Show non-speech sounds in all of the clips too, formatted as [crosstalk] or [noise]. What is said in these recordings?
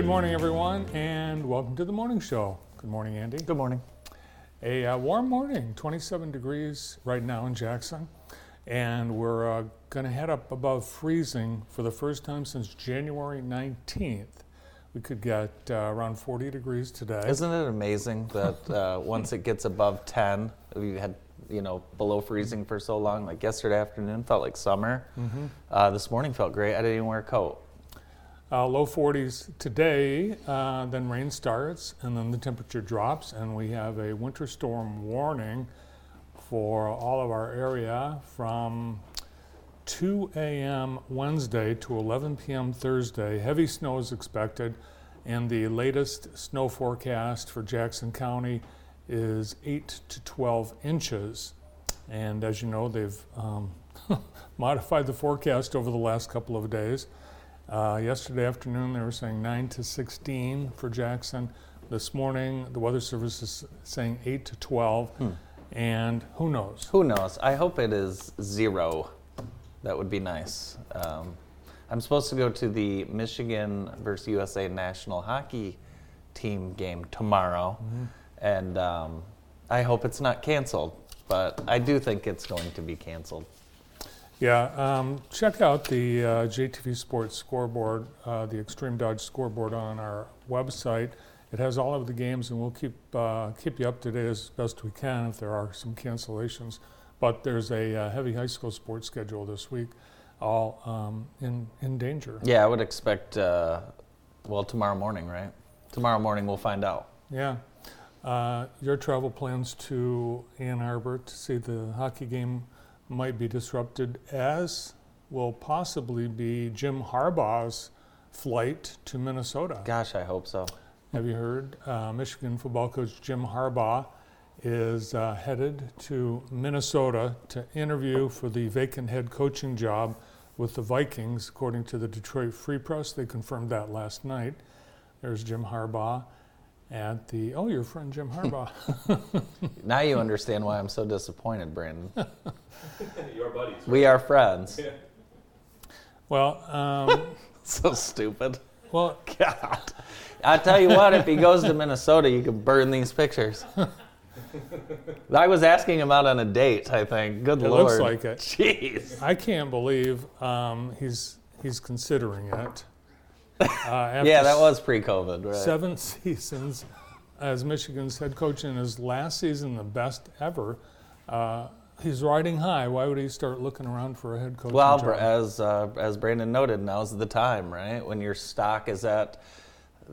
Good morning, everyone, and welcome to the morning show. Good morning, Andy. Good morning. A uh, warm morning, 27 degrees right now in Jackson, and we're uh, going to head up above freezing for the first time since January 19th. We could get uh, around 40 degrees today. Isn't it amazing that [laughs] uh, once it gets above 10, we've had you know below freezing for so long. Like yesterday afternoon felt like summer. Mm-hmm. Uh, this morning felt great. I didn't even wear a coat. Uh, low 40s today, uh, then rain starts, and then the temperature drops, and we have a winter storm warning for all of our area from 2 a.m. Wednesday to 11 p.m. Thursday. Heavy snow is expected, and the latest snow forecast for Jackson County is 8 to 12 inches. And as you know, they've um, [laughs] modified the forecast over the last couple of days. Uh, yesterday afternoon, they were saying 9 to 16 for Jackson. This morning, the Weather Service is saying 8 to 12. And who knows? Who knows? I hope it is zero. That would be nice. Um, I'm supposed to go to the Michigan versus USA national hockey team game tomorrow, and um, I hope it's not canceled. But I do think it's going to be canceled. Yeah, um, check out the uh, JTV Sports scoreboard, uh, the Extreme Dodge scoreboard on our website. It has all of the games, and we'll keep uh, keep you up to date as best we can if there are some cancellations. But there's a uh, heavy high school sports schedule this week, all um, in in danger. Yeah, I would expect. Uh, well, tomorrow morning, right? Tomorrow morning we'll find out. Yeah. Uh, your travel plans to Ann Arbor to see the hockey game might be disrupted, as will possibly be Jim Harbaugh's flight to Minnesota. Gosh, I hope so. Have you heard? Uh, Michigan football coach Jim Harbaugh is uh, headed to Minnesota to interview for the vacant head coaching job with the Vikings, according to the Detroit Free Press. They confirmed that last night. There's Jim Harbaugh at the, oh, your friend Jim [laughs] Harbaugh. Now you understand why I'm so disappointed, Brandon. [laughs] Your buddies. We are friends. well, [laughs] um, so stupid. well, God. I tell you what, if he goes to Minnesota, you can burn these pictures. I was asking him out on a date, I think. Good It lord. looks like it. Jeez. I can't believe um, he's he's considering it. Uh, [laughs] after Yeah, that was pre COVID, right? seven [laughs] seasons as Michigan's head coach in his last season, the best ever. Uh, he's riding high. Why would he start looking around for a head coach? Well, as uh, as Brandon noted, now's the time, right? When your stock is at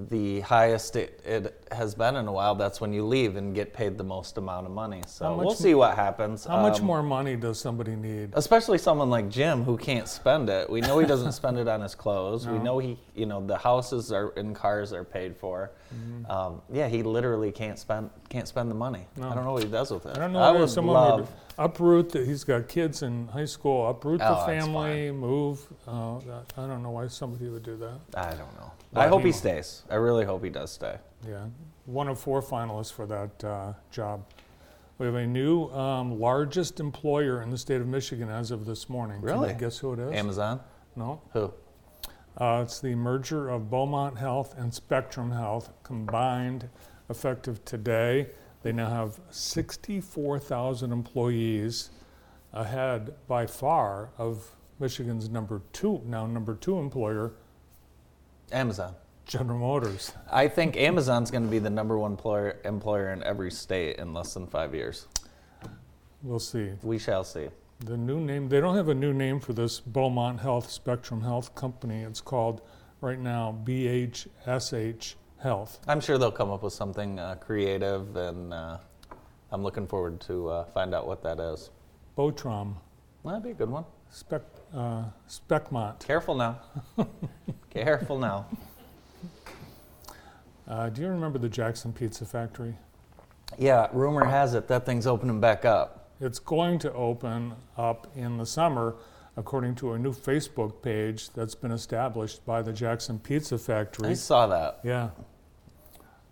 the highest it, it has been in a while, that's when you leave and get paid the most amount of money. So we'll see what happens. How much Um, more money does somebody need? Especially someone like Jim who can't spend it. We know he doesn't [laughs] spend it on his clothes. We know he, you know, the houses are and cars are paid for. Um, yeah, he literally can't spend can't spend the money. No. I don't know what he does with it. I don't know I would someone love. would uproot that he's got kids in high school, uproot Oh, the family, move. Uh, I don't know why somebody would do that. I don't know. But I hope he he stays. I really hope he does stay. Yeah, one of four finalists for that uh, job. We have a new um, largest employer in the state of Michigan as of this morning. Really? guess who it is? Amazon. No. Who? Uh, it's the merger of Beaumont Health and Spectrum Health combined, effective today. They now have 64,000 employees, ahead by far of Michigan's number two, now number two employer, Amazon. General Motors. I think Amazon's going to be the number one employer employer in every state in less than five years. We'll see. We shall see. The new name, they don't have a new name for this Beaumont Health Spectrum Health company. It's called right now BHSH Health. I'm sure they'll come up with something uh, creative, and uh, I'm looking forward to uh, find out what that is. Botrom, That'd be a good one. Spec, uh, Specmont. Careful now. [laughs] Careful now. Uh, do you remember the Jackson Pizza Factory? Yeah, rumor has it that thing's opening back up. It's going to open up in the summer, according to a new Facebook page that's been established by the Jackson Pizza Factory. I saw that. Yeah.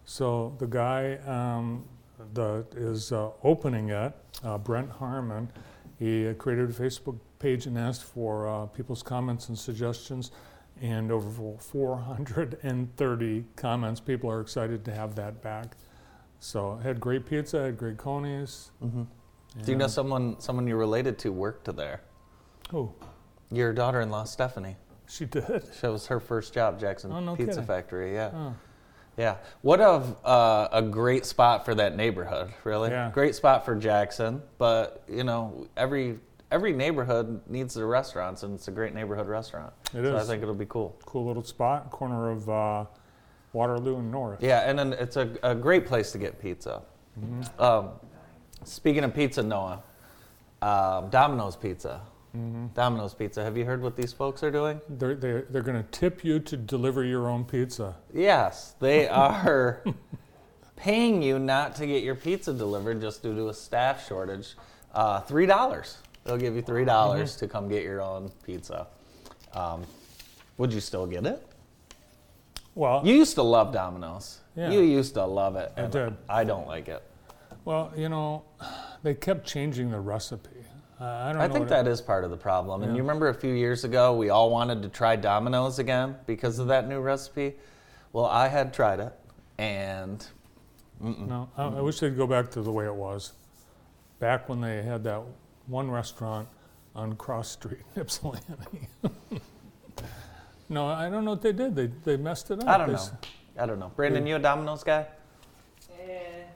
So the guy um, that is uh, opening it, uh, Brent Harmon, he uh, created a Facebook page and asked for uh, people's comments and suggestions. and over 430 comments. People are excited to have that back. So had great pizza, had great conies. hmm Do you know someone someone you're related to worked there? Oh, Your daughter-in-law Stephanie. she did. That was her first job, Jackson Oh, no Pizza kidding. Factory. Yeah, Oh, yeah. What of uh, a great spot for that neighborhood? Really, Yeah. great spot for Jackson. But you know, every every neighborhood needs their restaurants, and it's a great neighborhood restaurant. it so I think it'll be cool. cool little spot, corner of uh, Waterloo and North. Yeah, and then it's a, a great place to get pizza. Mhm. Um, speaking of pizza, Noah, um, Domino's Pizza. Mhm. Domino's Pizza. Have you heard what these folks are doing? They're, they're, they're going to tip you to deliver your own pizza. Yes, they [laughs] are paying you not to get your pizza delivered just due to a staff shortage. Uh, three dollars. They'll give you three dollars to come get your own pizza. Um, would you still get it? Well, You used to love Domino's. Yeah. You used to love it. I did. I don't like it. well, you know, they kept changing the recipe. Uh, I don't I know. think what that is part of the problem. And you remember a few years ago, we all wanted to try Domino's again because of that new recipe. Well, I had tried it, and mm-mm. No, I, I wish they'd go back to the way it was. Back when they had that one restaurant on Cross Street in [laughs] Ypsilanti. no, I don't know what they did. They, they messed it up. I don't They know. s- I don't know. Brandon, you a Domino's guy?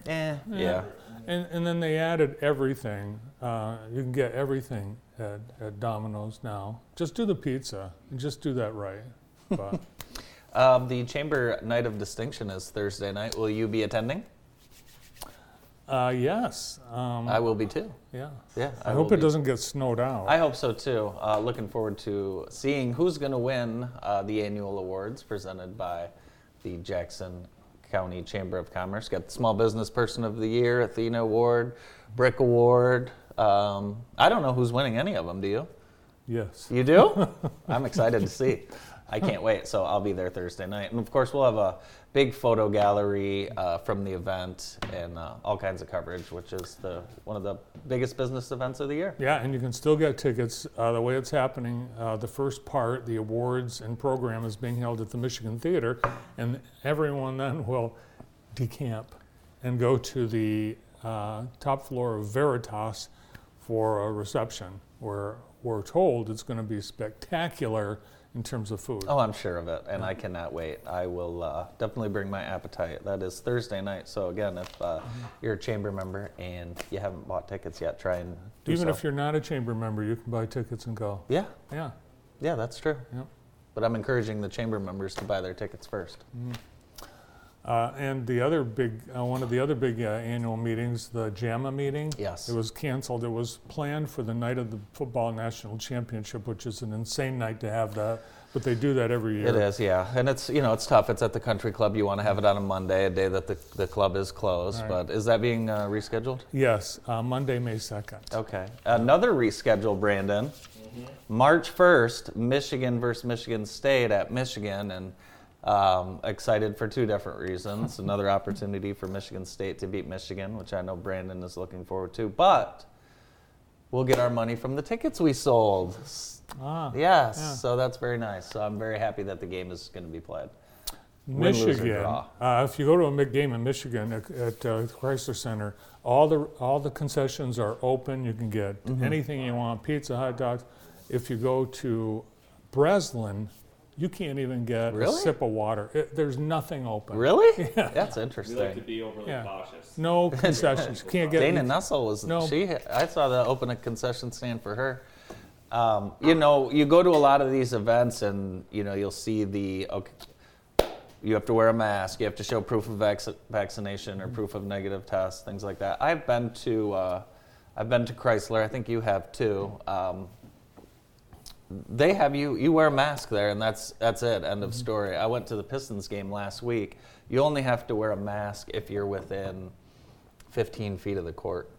Eh. Yeah. And, and then they added everything. Uh, you can get everything at, at Domino's now. Just do the pizza and just do that right. But [laughs] Um, the Chamber Night of Distinction is Thursday night. Will you be attending? uh, yes, um, I will be too. yeah. Yeah. I, will hope it be. doesn't get snowed out. I hope so too. Uh, looking forward to seeing who's going to win uh, the annual awards presented by the Jackson County Chamber of Commerce. Got the Small Business Person of the Year, Athena Award, Brick Award. Um, I don't know who's winning any of them. Do you? yes. You do? [laughs] I'm excited to see. I can't wait. So I'll be there Thursday night, and of course we'll have a big photo gallery uh, from the event and uh, all kinds of coverage, which is the one of the biggest business events of the year. Yeah, and you can still get tickets. Uh, the way it's happening, uh, the first part, the awards and program, is being held at the Michigan Theater, and everyone then will decamp and go to the uh, top floor of Veritas for a reception, where we're told it's going to be spectacular in terms of food. Oh, I'm sure of it, and I cannot wait. I will uh, definitely bring my appetite. That is Thursday night. So again, if uh, you're a chamber member and you haven't bought tickets yet, try and do Even so. if you're not a chamber member, you can buy tickets and go. yeah, Yeah. yeah, that's true. Yep. But I'm encouraging the chamber members to buy their tickets first. Uh, and the other big, uh, one of the other big uh, annual meetings, the JAMA meeting, Yes. it was canceled. It was planned for the night of the football national championship, which is an insane night to have that. But they do that every year. It is, yeah, and it's you know it's tough. It's at the country club. You want to have it on a Monday, a day that the, the club is closed. Right. But is that being uh, rescheduled? Yes, uh, Monday, May second. Okay. Another reschedule, Brandon. March 1st, Michigan versus Michigan State at Michigan, and um, excited for two different reasons. Another opportunity for Michigan State to beat Michigan, which I know Brandon is looking forward to. But we'll get our money from the tickets we sold. Ah, Yes, Yeah. so that's very nice. So I'm very happy that the game is going to be played. Michigan. Uh, if you go to a big game in Michigan at, at uh, Crisler Center, all the all the concessions are open. You can get Mm-hmm. anything you want: pizza, hot dogs. If you go to Breslin, you can't even get a sip of water. It, there's nothing open. Really? [laughs] Yeah. That's interesting. We like to interesting. be overly Yeah. cautious. No [laughs] concessions. You can't get. Dana Nessel was No. she. I saw the open a concession stand for her. Um, you know, you go to a lot of these events, and you know you'll see the okay. You have to wear a mask. You have to show proof of vac- vaccination or proof of negative test, things like that. I've been to, uh, I've been to Crisler. I think you have too. Um, they have you. You wear a mask there, and that's that's it. End of story. I went to the Pistons game last week. You only have to wear a mask if you're within 15 feet of the court,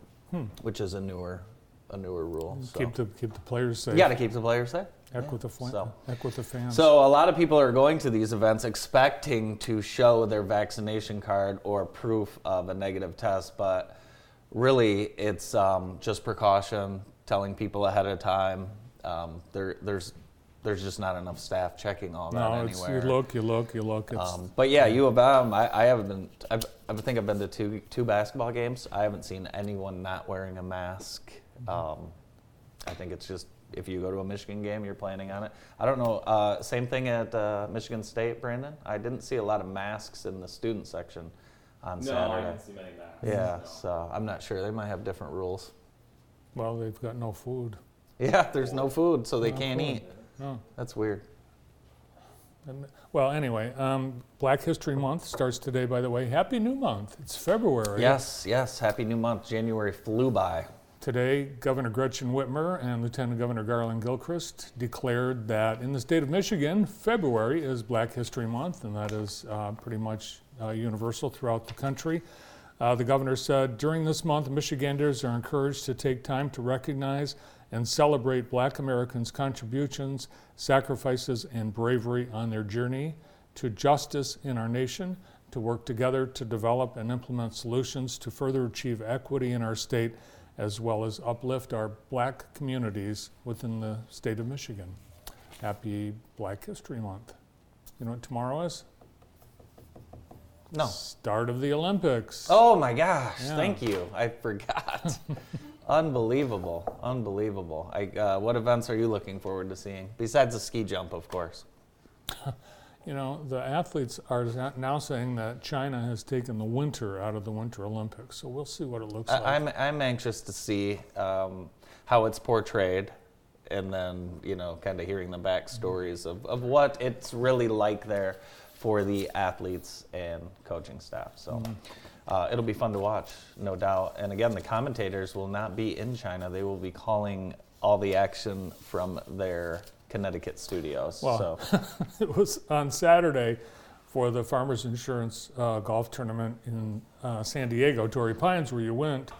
which is a newer a newer rule. So. Keep the keep the players safe. you got to keep the players there. Heck with the fl- So- heck with the fans. So a lot of people are going to these events expecting to show their vaccination card or proof of a negative test, but really it's um, just precaution, telling people ahead of time. Um, there, there's there's just not enough staff checking all that No, it's, you look, you look, you look. It's, Um, but yeah, U of M. I, I haven't been. I've, I think I've been to two two basketball games. I haven't seen anyone not wearing a mask. Mm-hmm. Um, I think it's just if you go to a Michigan game, you're planning on it. I don't know. Uh, same thing at uh, Michigan State, Brandon. I didn't see a lot of masks in the student section on No, I Saturday. didn't see many masks. Yeah, No. so I'm not sure. They might have different rules. well, they've got no food. Yeah, there's no food, so they No can't food. eat. No. That's weird. And, well, anyway, um, Black History Month starts today, by the way. Happy New Month. It's February. Yes, yes. Happy new month. January flew by. Today, Governor Gretchen Whitmer and Lieutenant Governor Garland Gilchrist declared that in the state of Michigan, February is Black History Month, and that is uh, pretty much uh, universal throughout the country. Uh, the governor said during this month, Michiganders are encouraged to take time to recognize and celebrate Black Americans' contributions, sacrifices, and bravery on their journey to justice in our nation, to work together to develop and implement solutions to further achieve equity in our state, as well as uplift our black communities within the state of Michigan. Happy Black History Month. You know what tomorrow is? No. Start of the Olympics. Oh my gosh! Yeah. Thank you. I forgot. [laughs] unbelievable, unbelievable. I, uh, what events are you looking forward to seeing besides the ski jump, of course? [laughs] You know, the athletes are now saying that China has taken the winter out of the Winter Olympics, so we'll see what it looks like. I, I'm I'm anxious to see um, how it's portrayed, and then you know, kind of hearing the backstories of, of what it's really like there for the athletes and coaching staff. So. Uh, it'll be fun to watch, no doubt. And again, the commentators will not be in China. They will be calling all the action from their Connecticut studios. Well, so [laughs] it was on Saturday for the Farmers Insurance uh, Golf Tournament in uh, San Diego, Torrey Pines, where you went.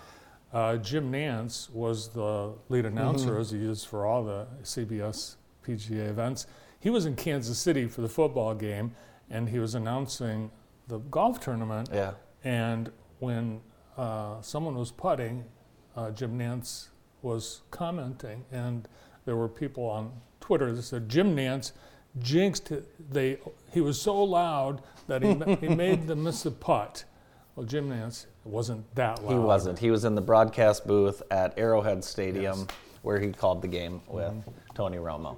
Uh, Jim Nantz was the lead announcer, as he is for all the CBS PGA events. He was in Kansas City for the football game, and he was announcing the golf tournament. yeah, And when uh, someone was putting, uh, Jim Nantz was commenting, and there were people on Twitter that said Jim Nantz jinxed. They he was so loud that he, ma- he [laughs] made them miss the putt. Well, Jim Nantz wasn't that loud. he wasn't. He was in the broadcast booth at Arrowhead Stadium Yes. where he called the game with Tony Romo.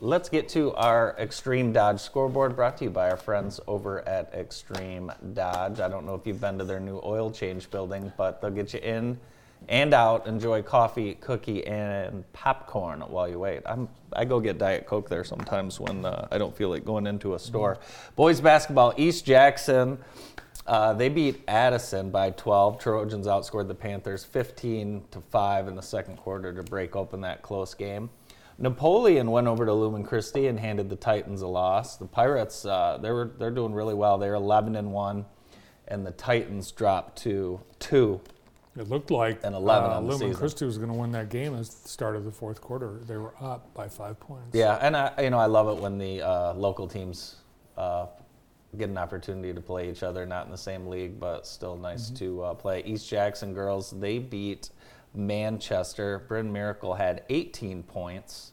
Let's get to our Extreme Dodge scoreboard brought to you by our friends over at Extreme Dodge. I don't know if you've been to their new oil change building, but they'll get you in and out. Enjoy coffee, cookie, and popcorn while you wait. I'm, I go get Diet Coke there sometimes when uh, I don't feel like going into a store. Boys basketball, East Jackson. Uh, they beat Addison by 12. Trojans outscored the Panthers 15 to 5 in the second quarter to break open that close game. Napoleon went over to Lumen Christi and handed the Titans a loss. The Pirates, uh, they were they're doing really well. They're 11 and one, and the Titans dropped to two. It looked like And 11 uh, on Lumen season. Christi was going to win that game at the start of the fourth quarter. They were up by five points. Yeah, and I, you know I love it when the uh, local teams uh, get an opportunity to play each other, not in the same league, but still nice to uh, play. East Jackson girls they beat Manchester. Bryn Miracle had 18 points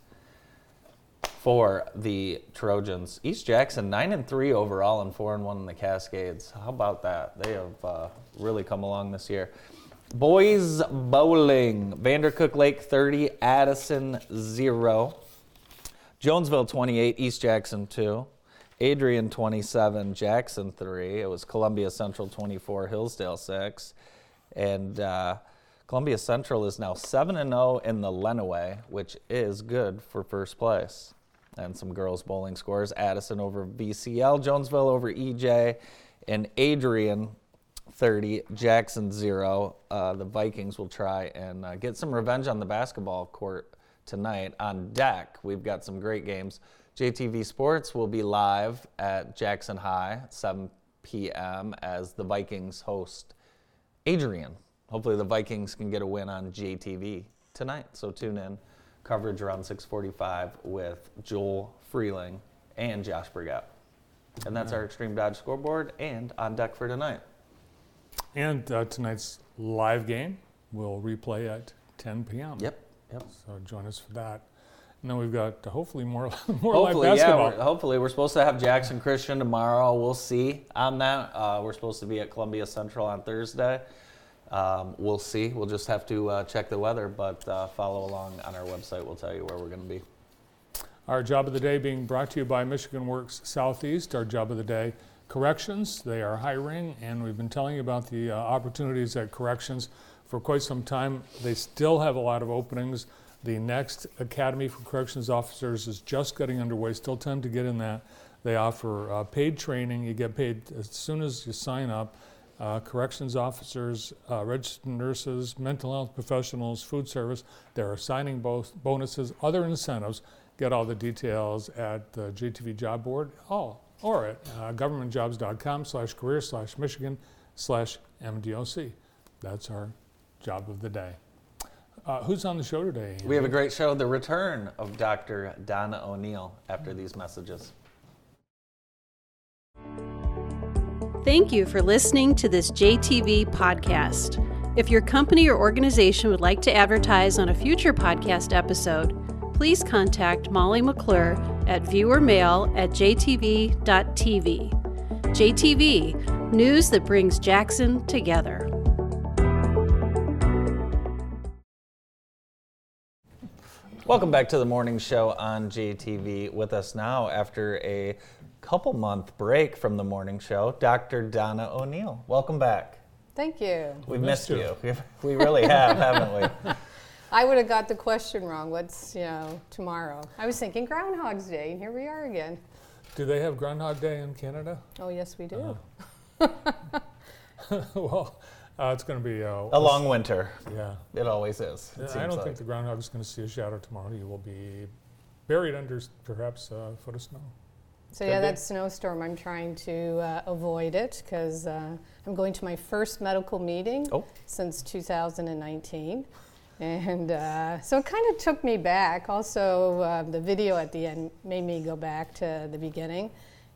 for the Trojans. East Jackson nine and three overall and four and one in the Cascades. How about that? They have uh, really come along this year. Boys bowling. Vandercook Lake 30, Addison 0. Jonesville 28, East Jackson 2. Adrian 27, Jackson 3. It was Columbia Central 24, Hillsdale 6. And uh, Columbia Central is now 7 and 0 in the Lenawee, which is good for first place. And some girls bowling scores Addison over VCL, Jonesville over EJ, and Adrian 30, Jackson 0. Uh, the Vikings will try and uh, get some revenge on the basketball court tonight. On deck, we've got some great games. JTV Sports will be live at Jackson High, 7 p.m., as the Vikings host Adrian. Hopefully, the Vikings can get a win on JTV tonight. So tune in. Coverage around 6:45 with Joel Freeling and Josh Brigette. And that's our Extreme Dodge scoreboard and on deck for tonight. And uh, tonight's live game will replay at 10 p.m. Yep. Yep. So join us for that. And then we've got hopefully more [laughs] more live Hopefully, yeah. basketball. We're, hopefully, we're supposed to have Jackson Christian tomorrow. We'll see on that. Uh, we're supposed to be at Columbia Central on Thursday. Um, we'll see. We'll just have to uh, check the weather, but uh, follow along on our website. We'll tell you where we're going to be. Our job of the day being brought to you by Michigan Works Southeast. Our job of the day, corrections. They are hiring, and we've been telling you about the uh, opportunities at corrections for quite some time. They still have a lot of openings. The next Academy for Corrections Officers is just getting underway. Still time to get in that. They offer uh, paid training. You get paid as soon as you sign up. Uh, corrections officers, uh, registered nurses, mental health professionals, food service. They're assigning both bonuses, other incentives. Get all the details at the JTV job board oh, or at uh, governmentjobs.com slash career slash Michigan slash MDOC. That's our job of the day. Uh, who's on the show today? We have a great show the return of Dr. Donna O'Neill after these messages. Thank you for listening to this JTV podcast. If your company or organization would like to advertise on a future podcast episode, please contact Molly McClure at viewermail at jtv.tv. JTV, news that brings Jackson together. Welcome back to the morning show on JTV. With us now, after a couple month break from the morning show, Dr. Donna O'Neill. Welcome back. Thank you. We've missed missed, you. you. [laughs] We really have, haven't we? [laughs] I would have got the question wrong. What's, you know, tomorrow? I was thinking Groundhog's Day, and here we are again. Do they have Groundhog Day in Canada? Oh, yes, we do. [laughs] well, uh, it's going to be uh, A long winter. Yeah. It always is. It I don't like. think the groundhog is going to see a shadow tomorrow. He will be buried under perhaps a foot of snow. So, Could yeah, be. that snowstorm, I'm trying to uh, avoid it because uh, I'm going to my first medical meeting Oh. since 2019. And uh, so it kind of took me back. Also, uh, the video at the end made me go back to the beginning.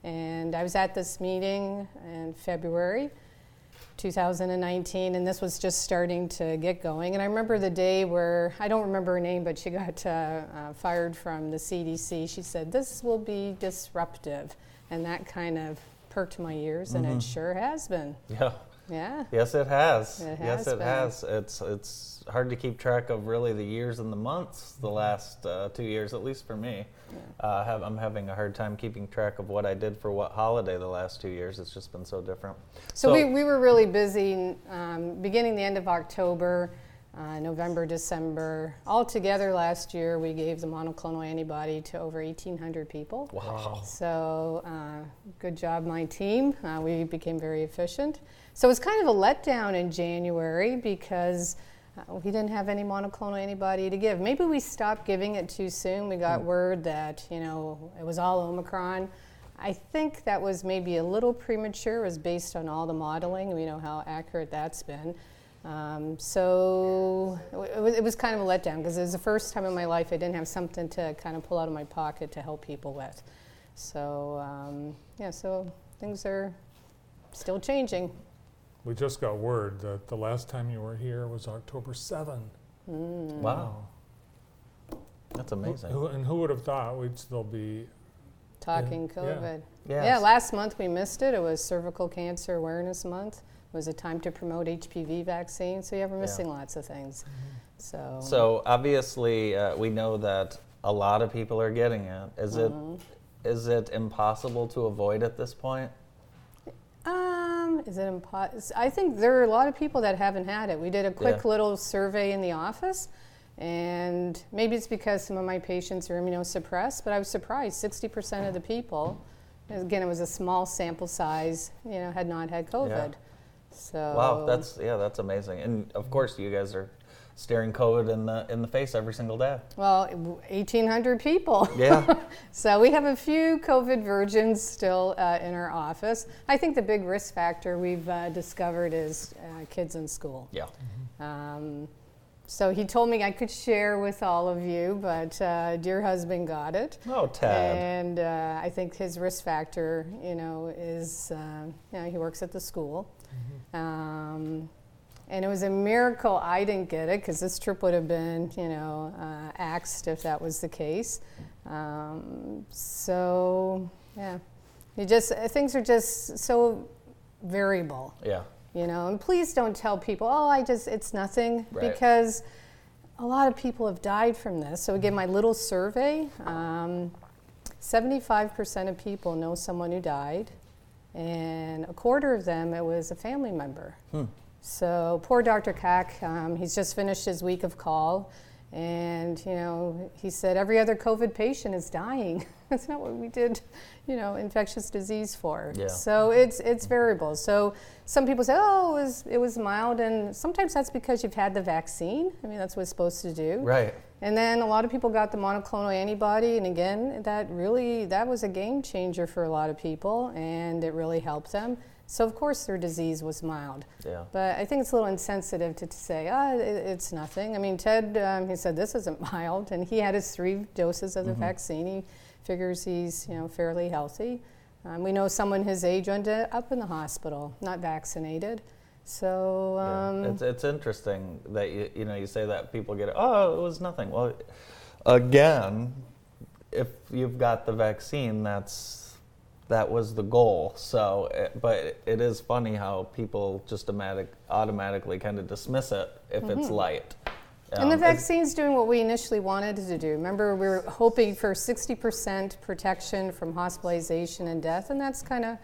And I was at this meeting in February 2019, and this was just starting to get going. And I remember the day where I don't remember her name, but she got uh, uh, fired from the CDC. She said, This will be disruptive. And that kind of perked my ears, and it sure has been. Yeah. Yeah. Yes, it has. It yes, has it been. has. It's it's hard to keep track of really the years and the months. The last uh, two years, at least for me, uh, have, I'm having a hard time keeping track of what I did for what holiday the last two years. It's just been so different. So, we, we were really busy um, beginning the end of October, uh, November, December. All together last year, we gave the monoclonal antibody to over 1,800 people. Wow. So, uh, good job, my team. Uh, we became very efficient. So, it was kind of a letdown in January because uh, we didn't have any monoclonal antibody to give. Maybe we stopped giving it too soon. We got word that, you know, it was all Omicron. I think that was maybe a little premature. It was based on all the modeling. We know how accurate that's been. Um, so it was, it was kind of a letdown because it was the first time in my life I didn't have something to kind of pull out of my pocket to help people with. So um, yeah, so things are still changing. We just got word that the last time you were here was October 7. Wow. That's amazing. Who, and who would have thought we'd still be? Talking yeah. COVID. Yes. Yeah, last month we missed it. It was Cervical Cancer Awareness Month. It was a time to promote HPV vaccine. So yeah, we're missing lots of things. So, So obviously, uh, we know that a lot of people are getting it. Is Mm-hmm. it is it impossible to avoid at this point? Um, is it impo- I think there are a lot of people that haven't had it. We did a quick Yeah. little survey in the office, and maybe it's because some of my patients are immunosuppressed, but I was surprised 60% of the people, again, it was a small sample size, you know, had not had COVID. So, Wow, that's yeah, that's amazing. And of course, you guys are staring COVID in the in the face every single day. well, 1,800 people. Yeah. [laughs] So we have a few COVID virgins still uh, in our office. I think the big risk factor we've uh, discovered is uh, kids in school. yeah. Um, so he told me I could share with all of you, but uh, dear husband got it. Oh, Ted. And uh, I think his risk factor, you know, is, uh, you know, he works at the school. Um, And it was a miracle I didn't get it because this trip would have been, you know, uh, axed if that was the case. Um, so, yeah, you just things are just so variable, Yeah. you know. And please don't tell people, oh, I just it's nothing, Right. because a lot of people have died from this. So again, my little survey. Um, 75% of people know someone who died, and a quarter of them, it was a family member. So poor Dr. Kack, um, he's just finished his week of call, and you know he said every other COVID patient is dying. [laughs] That's not what we did, you know, infectious disease for. Yeah. So it's it's variable. So some people say, oh, it was it was mild, and sometimes that's because you've had the vaccine. I mean, that's what it's supposed to do. Right. And then a lot of people got the monoclonal antibody, and again, that really that was a game changer for a lot of people, and it really helped them. So of course their disease was mild. Yeah. But I think it's a little insensitive to, to say, ah, it, it's nothing. I mean, Ted, um, he said this isn't [laughs] mild, and he had his three doses of the vaccine. He figures he's you know fairly healthy. Um, we know someone his age ended up in the hospital, not vaccinated. So Yeah. um, it's, it's interesting that you, you know you say that people get oh it was nothing well again if you've got the vaccine that's that was the goal so but it is funny how people just automatic, automatically kind of dismiss it if it's light Mm-hmm. And the Um, vaccine's doing what we initially wanted to do. Remember, we were hoping for 60% protection from hospitalization and death, and that's kind of,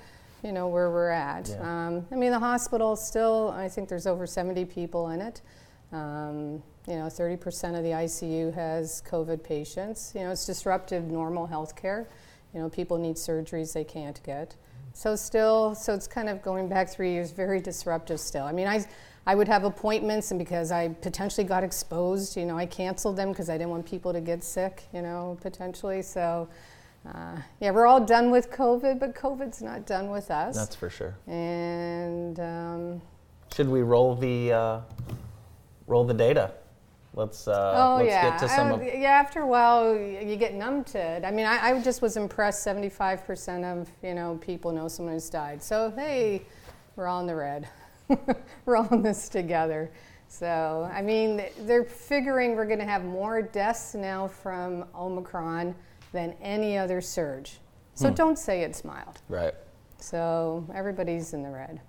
you know, where we're at. Yeah. Um, I mean, the hospital still, I think there's over 70 people in it. Um, you know, 30% of the ICU has COVID patients. You know, it's disruptive normal health care. You know, people need surgeries they can't get. So still, so it's kind of going back three years, very disruptive still. I mean, I, I would have appointments, and because I potentially got exposed, you know, I canceled them because I didn't want people to get sick, you know, potentially. So, uh, yeah, we're all done with COVID, but COVID's not done with us. that's for sure and um, should we roll the uh, roll the data let's uh, oh let's yeah, get to some of yeah. After a while, you get numb to it. I mean, I, I just was impressed. Seventy-five percent of you know people know someone who's died. So hey, we're all in the red. [laughs] we're all in this together. So I mean, they're figuring we're going to have more deaths now from Omicron than any other surge. So don't say it's mild. right So everybody's in the red.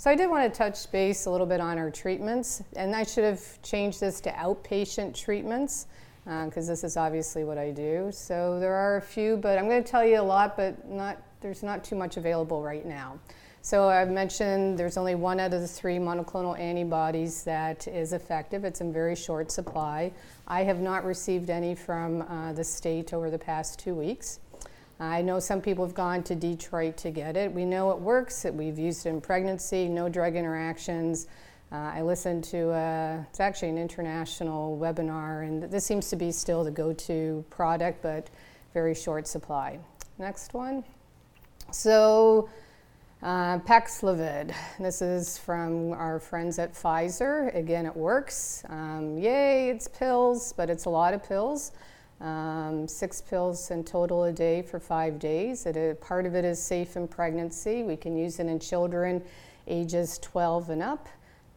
So I did want to touch base a little bit on our treatments, and I should have changed this to outpatient treatments because this is obviously what I do. So there are a few, but I'm going to tell you a lot, but not there's not too much available right now. So I've mentioned there's only one out of the three monoclonal antibodies that is effective. It's in very short supply. I have not received any from uh, the state over the past two weeks. I know some people have gone to Detroit to get it. We know it works. We've used it in pregnancy, no drug interactions. Uh, I listened to uh, it's actually an international webinar, and this seems to be still the go-to product, but very short supply. Next one. So. Uh, Paxlovid. This is from our friends at Pfizer. Again, it works. Um, yay, it's pills, but it's a lot of pills. Um, six pills in total a day for five days. It, uh, part of it is safe in pregnancy. We can use it in children ages 12 and up.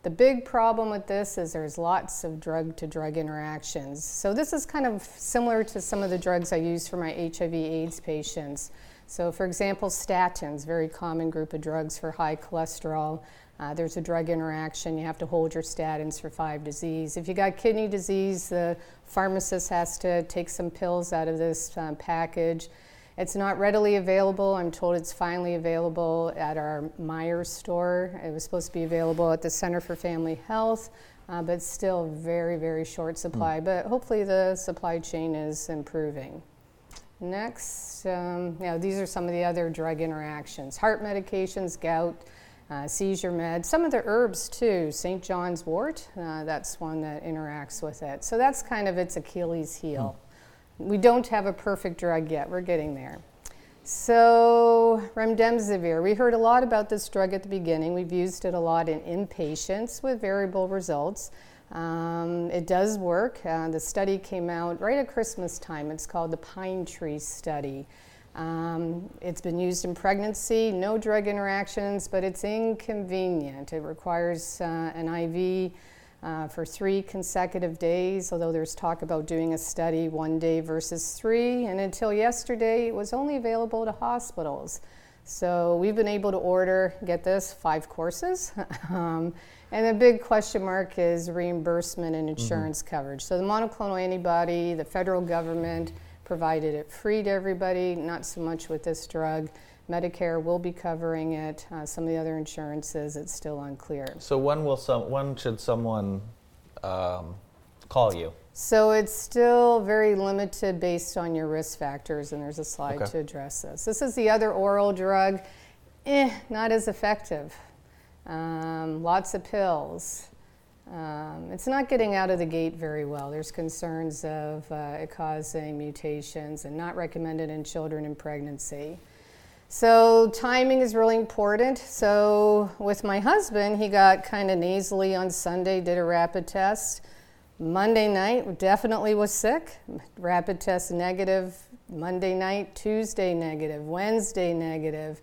The big problem with this is there's lots of drug to drug interactions. So, this is kind of similar to some of the drugs I use for my HIV AIDS patients. So, for example, statins, very common group of drugs for high cholesterol. Uh, there's a drug interaction. You have to hold your statins for five disease. If you got kidney disease, the pharmacist has to take some pills out of this um, package. It's not readily available. I'm told it's finally available at our Meijer's store. It was supposed to be available at the Center for Family Health, uh, but still very, very short supply. But hopefully the supply chain is improving. Next, um, you know, these are some of the other drug interactions heart medications, gout, uh, seizure med, some of the herbs too. St. John's wort, uh, that's one that interacts with it. So that's kind of its Achilles heel. We don't have a perfect drug yet, we're getting there. So, remdesivir, we heard a lot about this drug at the beginning. We've used it a lot in inpatients with variable results. Um, it does work. Uh, the study came out right at Christmas time. It's called the Pine Tree Study. Um, it's been used in pregnancy, no drug interactions, but it's inconvenient. It requires uh, an IV uh, for three consecutive days, although there's talk about doing a study one day versus three. And until yesterday, it was only available to hospitals. So we've been able to order, get this, five courses. [laughs] um, and the big question mark is reimbursement and insurance mm-hmm. coverage. So the monoclonal antibody, the federal government, provided it free to everybody, not so much with this drug. Medicare will be covering it. Uh, some of the other insurances, it's still unclear. So when will some? When should someone um, call you? So it's still very limited based on your risk factors, and there's a slide okay. to address this. This is the other oral drug, eh, not as effective. Um, lots of pills. Um, it's not getting out of the gate very well. There's concerns of uh, it causing mutations and not recommended in children in pregnancy. So, timing is really important. So, with my husband, he got kind of nasally on Sunday, did a rapid test. Monday night, definitely was sick. Rapid test negative. Monday night, Tuesday negative. Wednesday negative.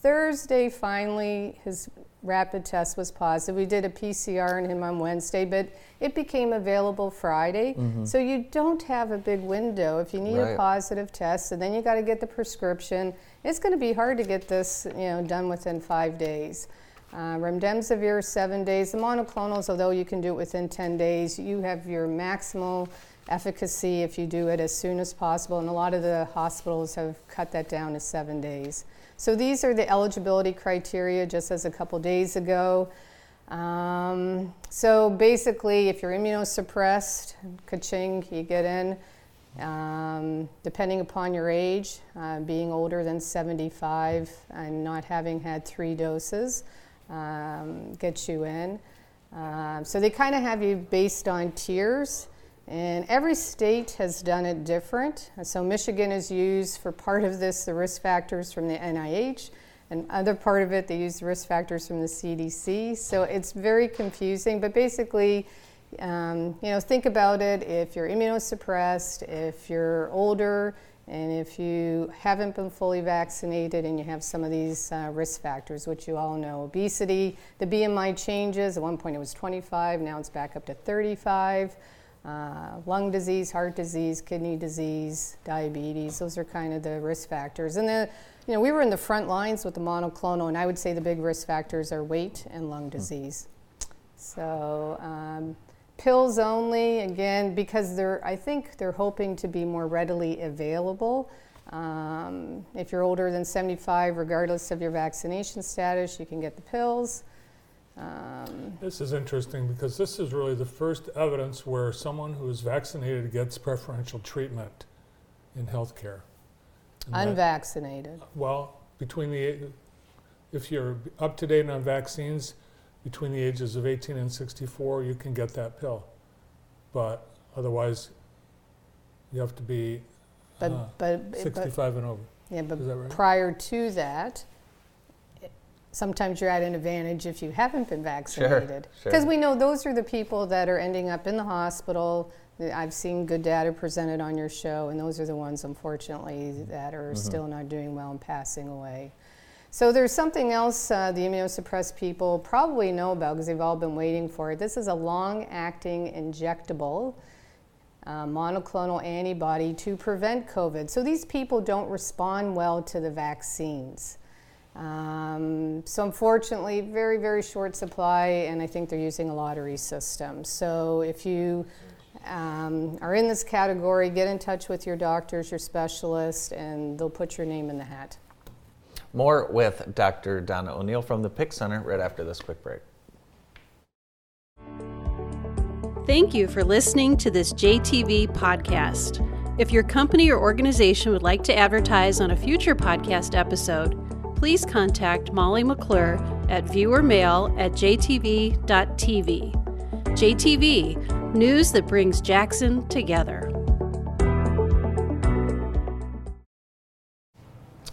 Thursday, finally, his rapid test was positive. We did a PCR on him on Wednesday, but it became available Friday. Mm-hmm. So you don't have a big window. If you need right. a positive test, and then you got to get the prescription, it's going to be hard to get this you know, done within five days. Uh, remdesivir, seven days. The monoclonals, although you can do it within 10 days, you have your maximal efficacy if you do it as soon as possible, and a lot of the hospitals have cut that down to seven days. So these are the eligibility criteria just as a couple days ago. Um, so basically, if you're immunosuppressed, ka-ching, you get in. Um, depending upon your age, uh, being older than 75 and not having had three doses um, gets you in. Uh, so they kind of have you based on tiers. And every state has done it different. So Michigan is used for part of this, the risk factors from the NIH, and other part of it, they use the risk factors from the CDC. So it's very confusing, but basically, um, you know, think about it. If you're immunosuppressed, if you're older, and if you haven't been fully vaccinated and you have some of these uh, risk factors, which you all know, obesity, the BMI changes. At one point it was 25, now it's back up to 35 uh, lung disease, heart disease, kidney disease, diabetes. Those are kind of the risk factors. And then, you know, we were in the front lines with the monoclonal, and I would say the big risk factors are weight and lung hmm. disease. So, um, pills only, again, because they're, I think they're hoping to be more readily available. Um, if you're older than 75, regardless of your vaccination status, you can get the pills. Um, this is interesting because this is really the first evidence where someone who is vaccinated gets preferential treatment in healthcare. And unvaccinated. That, well, between the if you're up to date on vaccines, between the ages of 18 and 64, you can get that pill. But otherwise, you have to be but, uh, but, 65 but, and over. Yeah, but right? prior to that, sometimes you're at an advantage if you haven't been vaccinated. Because sure, sure. we know those are the people that are ending up in the hospital. I've seen good data presented on your show, and those are the ones, unfortunately, that are mm-hmm. still not doing well and passing away. So there's something else uh, the immunosuppressed people probably know about because they've all been waiting for it. This is a long-acting injectable uh, monoclonal antibody to prevent COVID. So these people don't respond well to the vaccines. Um, so unfortunately, very, very short supply, and I think they're using a lottery system. So if you um, are in this category, get in touch with your doctors, your specialist, and they'll put your name in the hat. More with Dr. Donna O'Neill from the PIC Center right after this quick break. Thank you for listening to this JTV podcast. If your company or organization would like to advertise on a future podcast episode, please contact Molly McClure at viewermail at jtv.tv. JTV, news that brings Jackson together.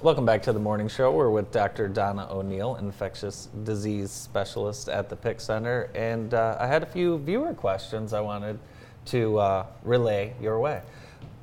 Welcome back to the morning show. We're with Dr. Donna O'Neill, infectious disease specialist at the PIC Center. And uh, I had a few viewer questions I wanted to uh, relay your way.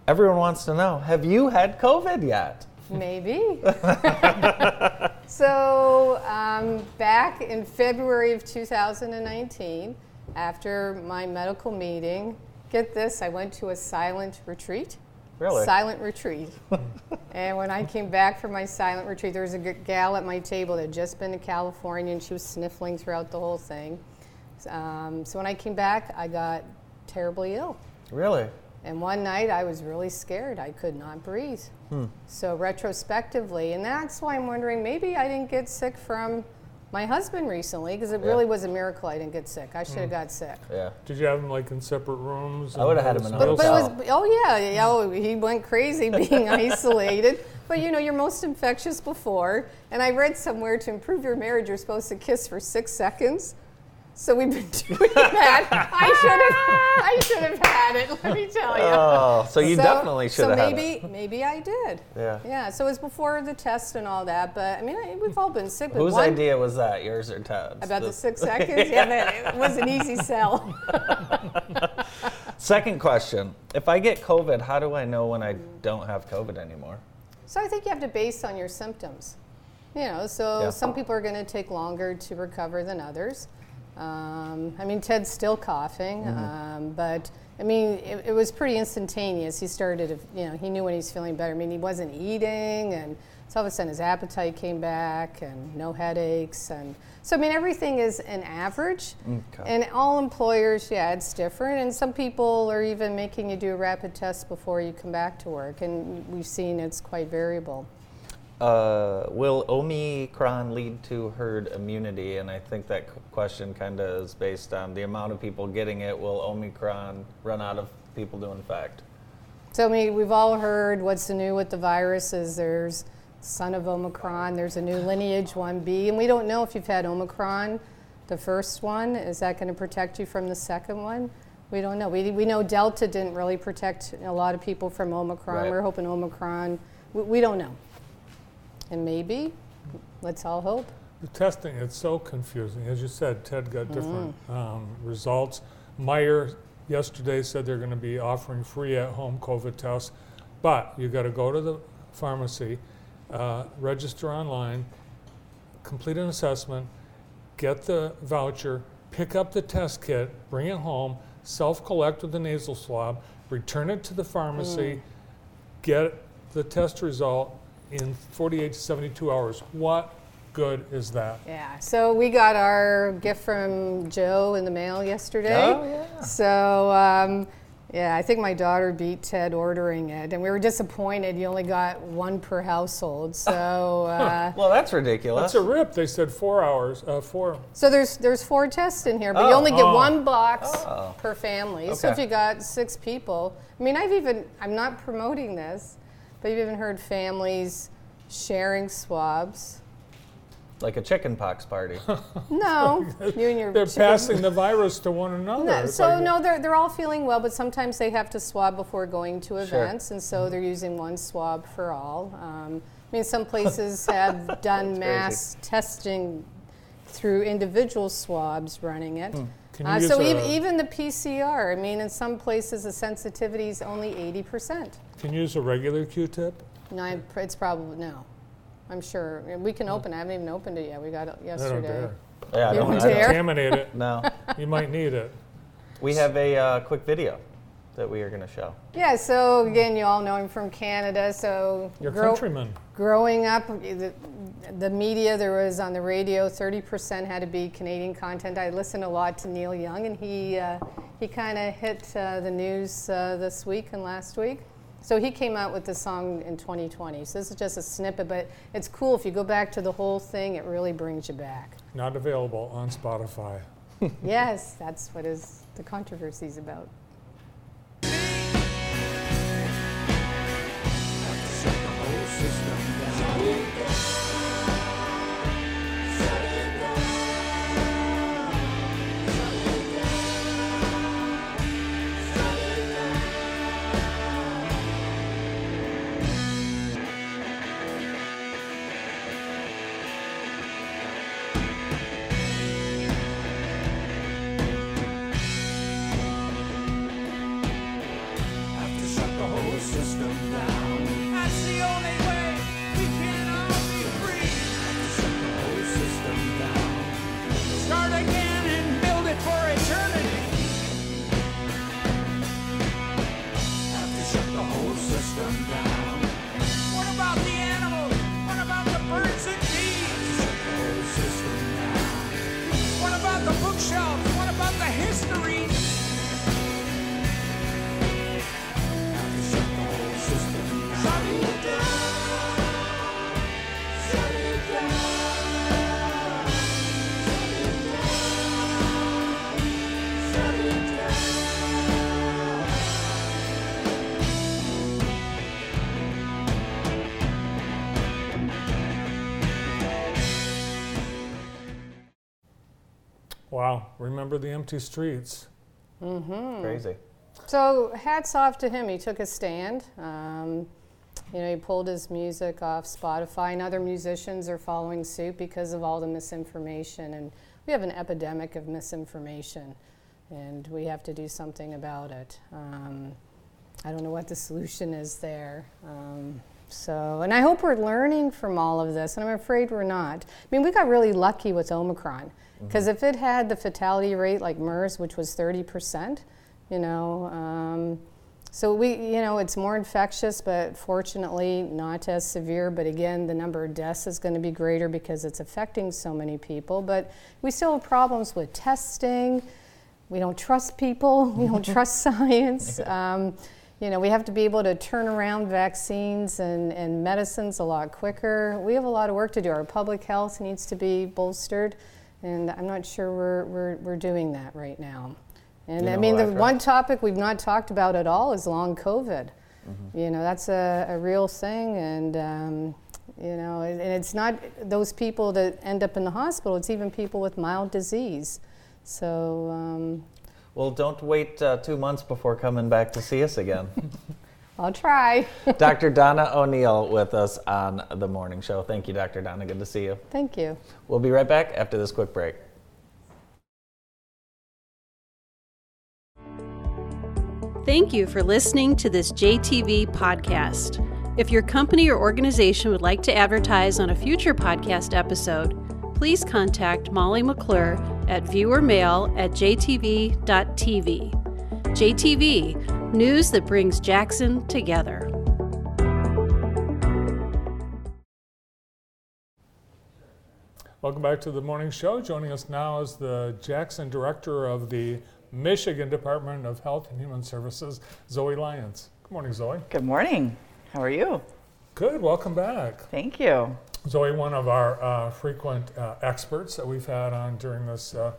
Everyone wants to know Have you had COVID yet? Maybe. [laughs] so, um, back in February of 2019, after my medical meeting, get this, I went to a silent retreat. Really? Silent retreat. [laughs] and when I came back from my silent retreat, there was a gal at my table that had just been to California and she was sniffling throughout the whole thing. Um, so when I came back, I got terribly ill. Really? And one night I was really scared. I could not breathe. Hmm. So, retrospectively, and that's why I'm wondering maybe I didn't get sick from my husband recently because it Yeah. really was a miracle I didn't get sick. I should have hmm. got sick. Yeah. Did you have them like in separate rooms? I would've had and him in a all But, this but it was, oh yeah, yeah, oh, he went crazy being [laughs] isolated. But you know, you're most infectious before. And I read somewhere to improve your marriage, you're supposed to kiss for six seconds. So we've been [laughs] doing that. I should have, I should have had it. Let me tell you. Oh, so you So- definitely should So have had maybe, maybe I did. Yeah. Yeah. So it was before the test and all that. But I mean, I, we've all been sick. Whose one, idea was that? Yours or Ted's? About the This- six [laughs] seconds. Yeah, but it was an easy sell. [laughs] Second question. If I get COVID, how do I know when I don't have COVID anymore? So I think you have to base on your symptoms. You know, so Yeah. some people are going to take longer to recover than others. Um, I mean, Ted's still coughing, um, but I mean, it, it was pretty instantaneous. He started, to, you know, he knew when he's feeling better. I mean, he wasn't eating, and so all of a sudden his appetite came back, and no headaches, and so I mean, everything is an average. Okay. And all employers, yeah, it's different. And some people are even making you do a rapid test before you come back to work, and we've seen it's quite variable. Uh, will Omicron lead to herd immunity? And I think that question kind of is based on the amount of people getting it. Will Omicron run out of people to infect? So I mean, we've all heard what's new with the virus is there's son of Omicron, there's a new lineage 1B, and we don't know if you've had Omicron, the first one, is that going to protect you from the second one? We don't know. We, we know Delta didn't really protect a lot of people from Omicron. Right. We're hoping Omicron, we, we don't know. And maybe, let's all hope. The testing, it's so confusing. As you said, Ted got different Mm. um, results. Meijer yesterday said they're going to be offering free at-home COVID tests, but you got to go to the pharmacy, uh, register online, complete an assessment, get the voucher, pick up the test kit, bring it home, self-collect with the nasal swab, return it to the Mm. pharmacy, get the test result in 48 to 72 hours. What good is that? Yeah. So we got our gift from Joe in the mail yesterday. Oh, yeah. So um, yeah, I think my daughter beat Ted ordering it, and we were disappointed. You only got one per household. So [laughs] uh, Well, that's ridiculous. That's a rip. They said four hours. Uh, four. so there's there's four tests in here, but you Oh. only get Oh. one box Oh. per family. So if you got six people, I mean, I've even I'm not promoting this, but you've even heard families sharing swabs. like a chicken pox party. [laughs] No, [laughs] you and your They're chicken- passing the virus to one another. No, so like- no, they're, they're all feeling well, but sometimes they have to swab before going to events, and Mm-hmm. so they're using one swab for all. Um, I mean, some places [laughs] have done That's mass testing through individual swabs running it. Hmm. Can you Uh, so a- even, even the PCR, I mean, in some places the sensitivity is only 80%. Can you use a regular Q-tip? No, I, it's probably no. I'm sure we can open. it. I haven't even opened it yet. We got it I don't yesterday. dare. yeah, I You don't, don't dare? Contaminate it. [laughs] No. You might need it. We have a uh, quick video that we are going to show. Yeah. So again, you all know I'm from Canada. So Your grow- countryman. Growing up, the, media, there was on the radio, 30% had to be Canadian content. I listened a lot to Neil Young, and he, uh, he kind of hit uh, the news uh, this week and last week. So he came out with the song in 2020. So this is just a snippet, but it's cool. If you go back to the whole thing, it really brings you back. Not available on Spotify. [laughs] yes, that's what is the controversy is about. Remember the empty streets. Crazy. So hats off to him. He took a stand. Um, you know, he pulled his music off Spotify, and other musicians are following suit because of all the misinformation. And we have an epidemic of misinformation, and we have to do something about it. Um, I don't know what the solution is there. Um, so, and I hope we're learning from all of this, and I'm afraid we're not. I mean, we got really lucky with Omicron, because if it had the fatality rate like MERS, which was 30 percent, you know. Um, so we, you know, it's more infectious, but fortunately not as severe. But again, the number of deaths is going to be greater because it's affecting so many people. But we still have problems with testing. We don't trust people. [laughs] We don't trust science. [laughs] Um, you know, we have to be able to turn around vaccines and, and medicines a lot quicker. We have a lot of work to do. Our public health needs to be bolstered, and I'm not sure we're, we're, we're doing that right now. And You I mean, the one topic we've not talked about at all is long COVID. You know, that's a, a real thing, and um, you know, and and it's not those people that end up in the hospital. It's even people with mild disease. So um, Well, don't wait uh, two months before coming back to see us again. [laughs] I'll try. [laughs] Dr. Donna O'Neill with us on the morning show. Thank you, Dr. Donna. Good to see you. Thank you. We'll be right back after this quick break. Thank you for listening to this JTV podcast. If your company or organization would like to advertise on a future podcast episode, please contact Molly McClure at viewermail at jtv.tv. JTV, news that brings Jackson together. Welcome back to the morning show. Joining us now is the Jackson Director of the Michigan Department of Health and Human Services, Zoe Lyons. Good morning, Zoe. Good morning. How are you? Good, welcome back. Thank you. Zoe, one of our uh, frequent uh, experts that we've had on during this uh,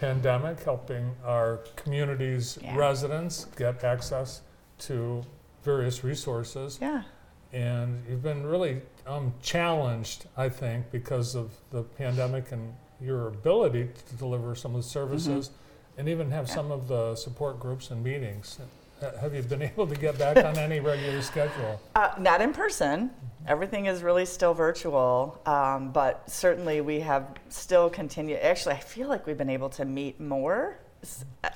pandemic, helping our community's Yeah. residents get access to various resources. Yeah. And you've been really um, challenged, I think, because of the pandemic and your ability to deliver some of the services and even have some of the support groups and meetings. Have you been [laughs] able to get back on any regular schedule? Uh, not in person. Everything is really still virtual, um, but certainly we have still continued. Actually, I feel like we've been able to meet more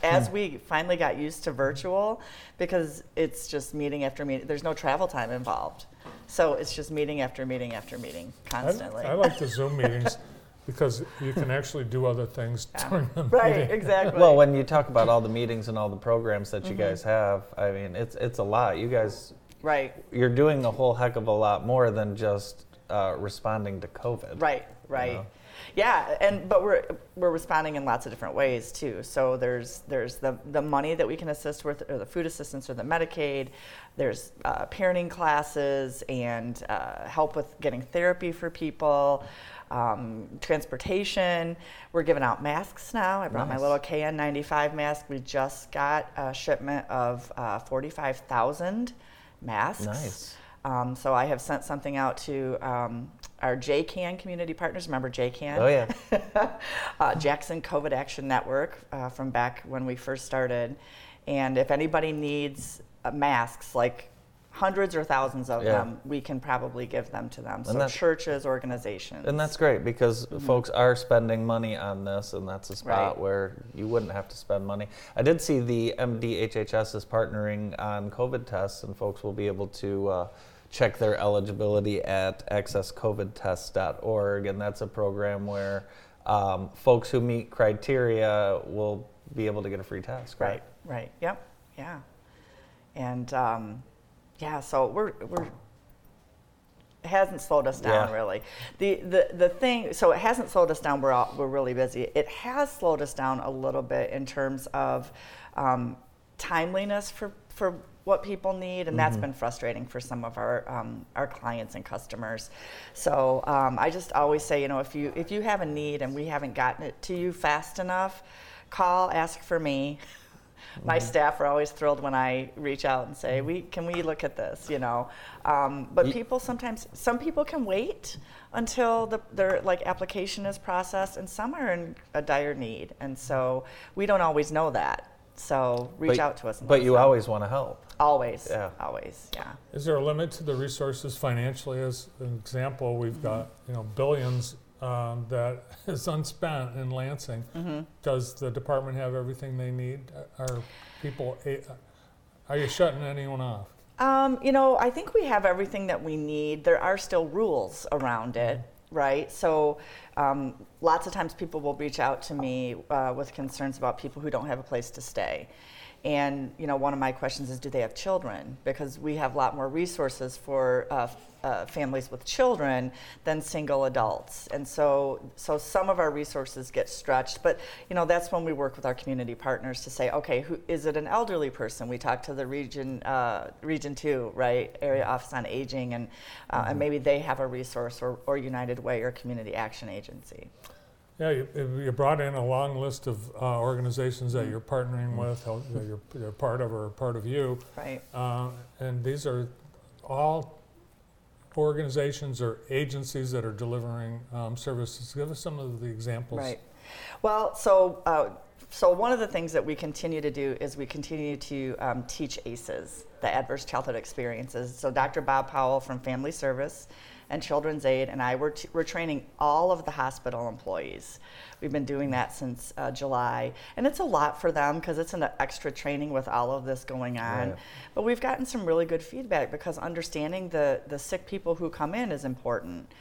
as we finally got used to virtual because it's just meeting after meeting. There's no travel time involved. So it's just meeting after meeting after meeting I- constantly. I like the Zoom meetings [laughs] because you can actually do other things [laughs] during the right, meeting. exactly. Well, when you talk about all the meetings and all the programs that Mm-hmm. you guys have, I mean, it's it's a lot. You guys, right, you're doing a whole heck of a lot more than just uh, responding to COVID. Right, right. know? Yeah, and but we're we're responding in lots of different ways too. So there's there's the the money that we can assist with, or the food assistance, or the Medicaid. There's uh, parenting classes and uh, help with getting therapy for people. Um, transportation. We're giving out masks now. I brought my little KN95 mask. We just got a shipment of uh, 45,000 masks. Nice. Um, so I have sent something out to um, our JCAN community partners. Remember JCAN? Oh yeah. [laughs] uh, Jackson COVID Action Network uh, from back when we first started. And if anybody needs uh, masks, like hundreds or thousands of Yeah. them, we can probably give them to them. So churches, organizations. And that's great because folks are spending money on this, and that's a spot Mm-hmm. Right. where you wouldn't have to spend money. I did see the MDHHS is partnering on COVID tests, and folks will be able to uh, check their eligibility at accesscovidtests.org, and that's a program where um, folks who meet criteria will be able to get a free test. Right, correct? right. Yep, yeah. And um, yeah, so we're, we're, it hasn't slowed us down Yeah. really. The, the, the thing, so it hasn't slowed us down, we're, all, we're really busy. It has slowed us down a little bit in terms of um, timeliness for, for what people need, and that's been frustrating for some of our, um, our clients and customers. So um, I just always say, you know, if you, if you have a need and we haven't gotten it to you fast enough, call, ask for me. [laughs] My staff are always thrilled when I reach out and say, "We can we look at this?" You know, um, but Ye- people sometimes some people can wait until the, their like application is processed, and some are in a dire need, and so we don't always know that. So reach But- out to us. And But you know. always want to help. always, Yeah. always, yeah. Is there a limit to the resources financially? As an example, we've got you know billions um, that [laughs] is unspent in Lansing. Does the department have everything they need? Are people? Are you shutting anyone off? Um, you know, I think we have everything that we need. There are still rules around it, right? So, um, lots of times people will reach out to me uh, with concerns about people who don't have a place to stay. And, you know, one of my questions is do they have children? Because we have a lot more resources for uh, uh, families with children than single adults. And so, so some of our resources get stretched. But, you know, that's when we work with our community partners to say, okay, who, is it an elderly person? We talk to the region, uh, region two, right, area office on aging, and, uh, and maybe they have a resource or, or United Way or Community Action Agency. Yeah, you, you brought in a long list of uh, organizations that you're partnering with, that you're, you're part of or part of you, Right. uh, and these are all organizations or agencies that are delivering um, services. Give us some of the examples. Right. Well, so uh, so one of the things that we continue to do is we continue to um, teach ACEs, the adverse childhood experiences. So Dr. Bob Powell from Family Service and Children's Aid and I were t- we're training all of the hospital employees. We've been doing that since uh, July, and it's a lot for them because it's an extra training with all of this going on. Right. But we've gotten some really good feedback because understanding the the sick people who come in is important.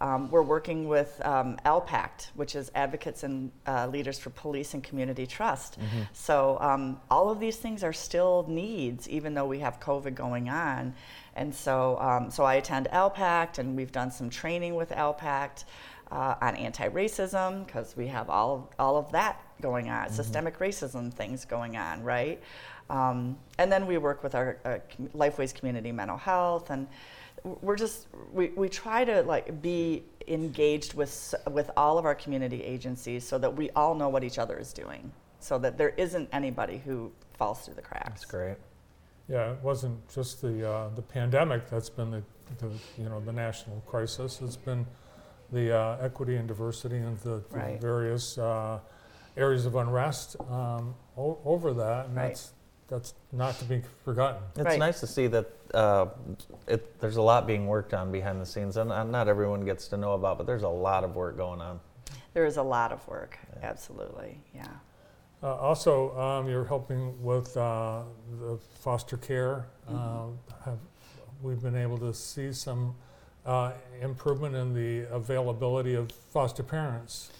Um, we're working with um, ALPACT, which is Advocates and uh, Leaders for Police and Community Trust. So um, all of these things are still needs, even though we have COVID going on. And so, um, so I attend ALPACT, and we've done some training with ALPACT uh, on anti-racism because we have all all of that going on, systemic racism things going on, right? Um, and then we work with our uh, Lifeways Community Mental Health and we're just we, we try to like be engaged with with all of our community agencies so that we all know what each other is doing so that there isn't anybody who falls through the cracks That's great. Yeah, it wasn't just the uh, the pandemic that's been the, the you know the national crisis. It's been the uh, equity and diversity and the, the Right. various uh, areas of unrest um, o- over that, and Right. that's that's not to be forgotten. It's Right. nice to see that uh, it, there's a lot being worked on behind the scenes, and uh, not everyone gets to know about, but there's a lot of work going on. there is a lot of work absolutely yeah Uh, also, um, you're helping with uh, the foster care. Mm-hmm. Uh, have, we've been able to see some uh, improvement in the availability of foster parents.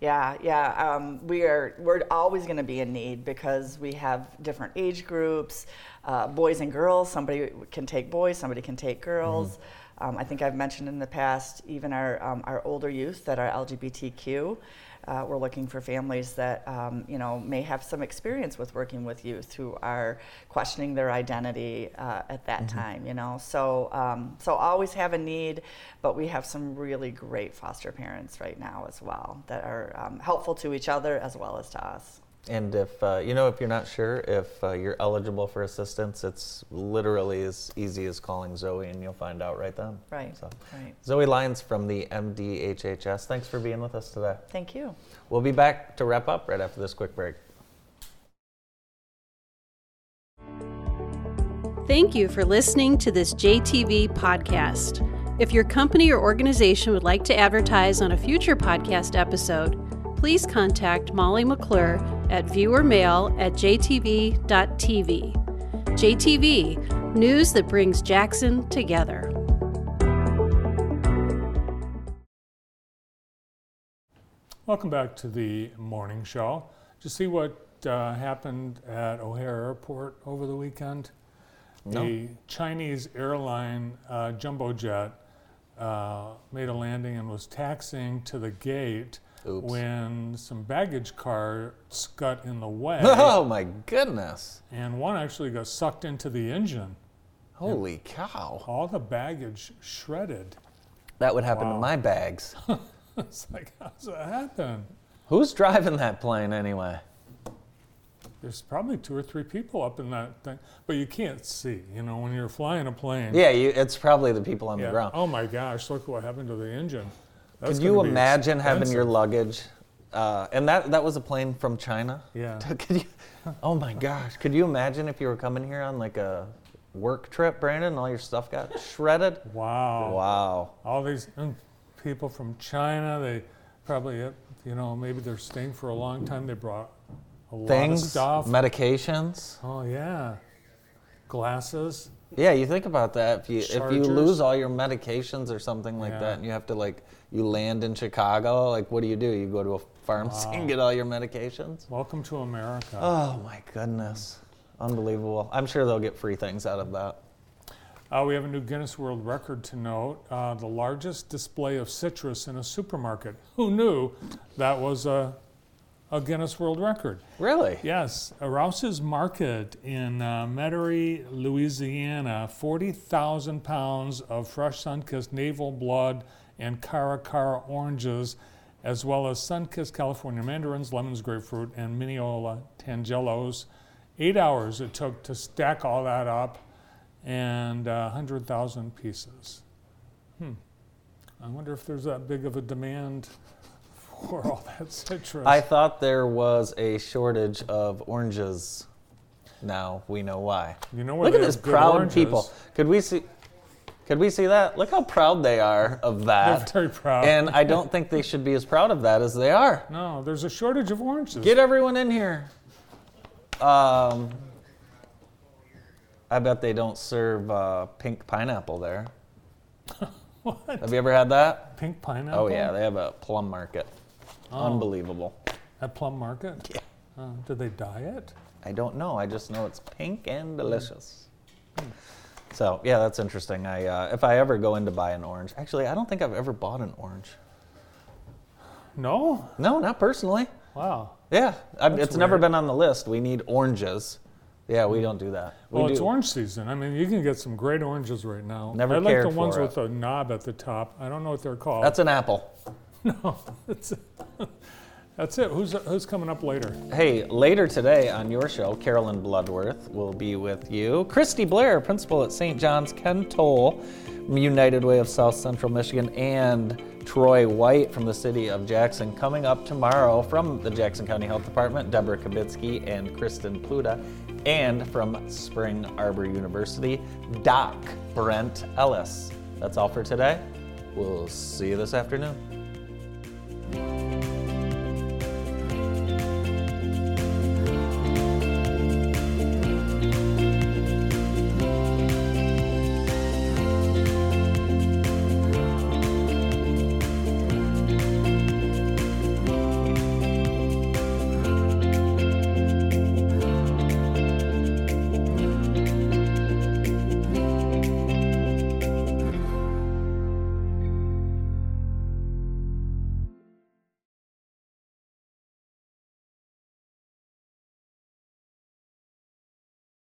Yeah, yeah. Um, we are we're always going to be in need because we have different age groups, uh, boys and girls. Somebody can take boys, somebody can take girls. Um, I think I've mentioned in the past even our um, our older youth that are LGBTQ. Uh, we're looking for families that um, you know may have some experience with working with youth who are questioning their identity uh, at that time. You know, so um, so always have a need, but we have some really great foster parents right now as well that are um, helpful to each other as well as to us. And if uh, you know, if you're not sure if uh, you're eligible for assistance, it's literally as easy as calling Zoe, and you'll find out right then. Right. So, Right. Zoe Lyons from the MDHHS. Thanks for being with us today. Thank you. We'll be back to wrap up right after this quick break. Thank you for listening to this JTV podcast. If your company or organization would like to advertise on a future podcast episode, please contact Molly McClure at viewermail at jtv.tv. JTV, news that brings Jackson together. Welcome back to the morning show. Did you see what uh, happened at O'Hare Airport over the weekend? No. A Chinese airline uh, jumbo jet uh, made a landing and was taxiing to the gate Oops. when some baggage carts got in the way, [laughs] Oh my goodness! and one actually got sucked into the engine. Holy cow! All the baggage shredded. That would happen Wow. to my bags. [laughs] it's like, how's that happen? Who's driving that plane anyway? there's probably two or three people up in that thing, but you can't see. You know, when you're flying a plane. Yeah, you, it's probably the people on Yeah. the ground. Oh my gosh! Look what happened to the engine. That's Could you imagine having your luggage? Uh, and that that was a plane from China. Yeah. [laughs] Could you, oh my gosh! Could you imagine if you were coming here on like a work trip, Brandon, and all your stuff got [laughs] shredded? Wow. Wow. All these mm, people from China, they probably, uh, you know, maybe they're staying for a long time. They brought a lot of Things, stuff. medications. oh yeah, glasses. Yeah, you think about that. If you if you lose all your medications or something like Yeah. that, and you have to like you land in Chicago, like what do you do? You go to a pharmacy [laughs] and get all your medications. Welcome to America. Oh my goodness, unbelievable! I'm sure they'll get free things out of that. Uh, we have a new Guinness World Record to note. Uh, the largest display of citrus in a supermarket. Who knew that was a, a Guinness World Record? Really? Yes, Rouse's Market in uh, Metairie, Louisiana, 40,000 pounds of fresh sun-kissed navel blood and cara cara oranges, as well as sun-kissed California mandarins, lemons, grapefruit, and Minneola tangelos. Eight hours it took to stack all that up, and uh, 100,000 pieces. Hmm. I wonder if there's that big of a demand [laughs] for all that citrus. I thought there was a shortage of oranges. Now we know why. you know Look at this proud oranges? people. Could we see? Could we see that? Look how proud they are of that. They're very proud. And I [laughs] don't think they should be as proud of that as they are. no, there's a shortage of oranges. Get everyone in here. Um, I bet they don't serve uh, pink pineapple there. [laughs] what? Have you ever had that? Pink pineapple? Oh yeah, they have a plum market. Oh. Unbelievable. At Plum Market? Yeah. Uh, did they dye it? I don't know. I just know it's pink and delicious. So yeah, that's interesting. I uh, if I ever go in to buy an orange, actually, I don't think I've ever bought an orange. No? No, not personally. Wow. Yeah, I, it's never been on the list. We need oranges. Yeah, we don't do that. We Well, it's do. orange season. I mean, you can get some great oranges right now. Never I like the ones with the knob at the top. I don't know what they're called. That's an apple. [laughs] no, that's that's it. Who's who's coming up later? Hey, later today on your show, Carolyn Bloodworth will be with you. Christy Blair, principal at St. John's, Ken Toll, United Way of South Central Michigan, and Troy White from the city of Jackson coming up tomorrow from the Jackson County Health Department, Deborah Kabitsky and Kristen Pluta, and from Spring Arbor University, Doc Brent Ellis. That's all for today. We'll see you this afternoon. Música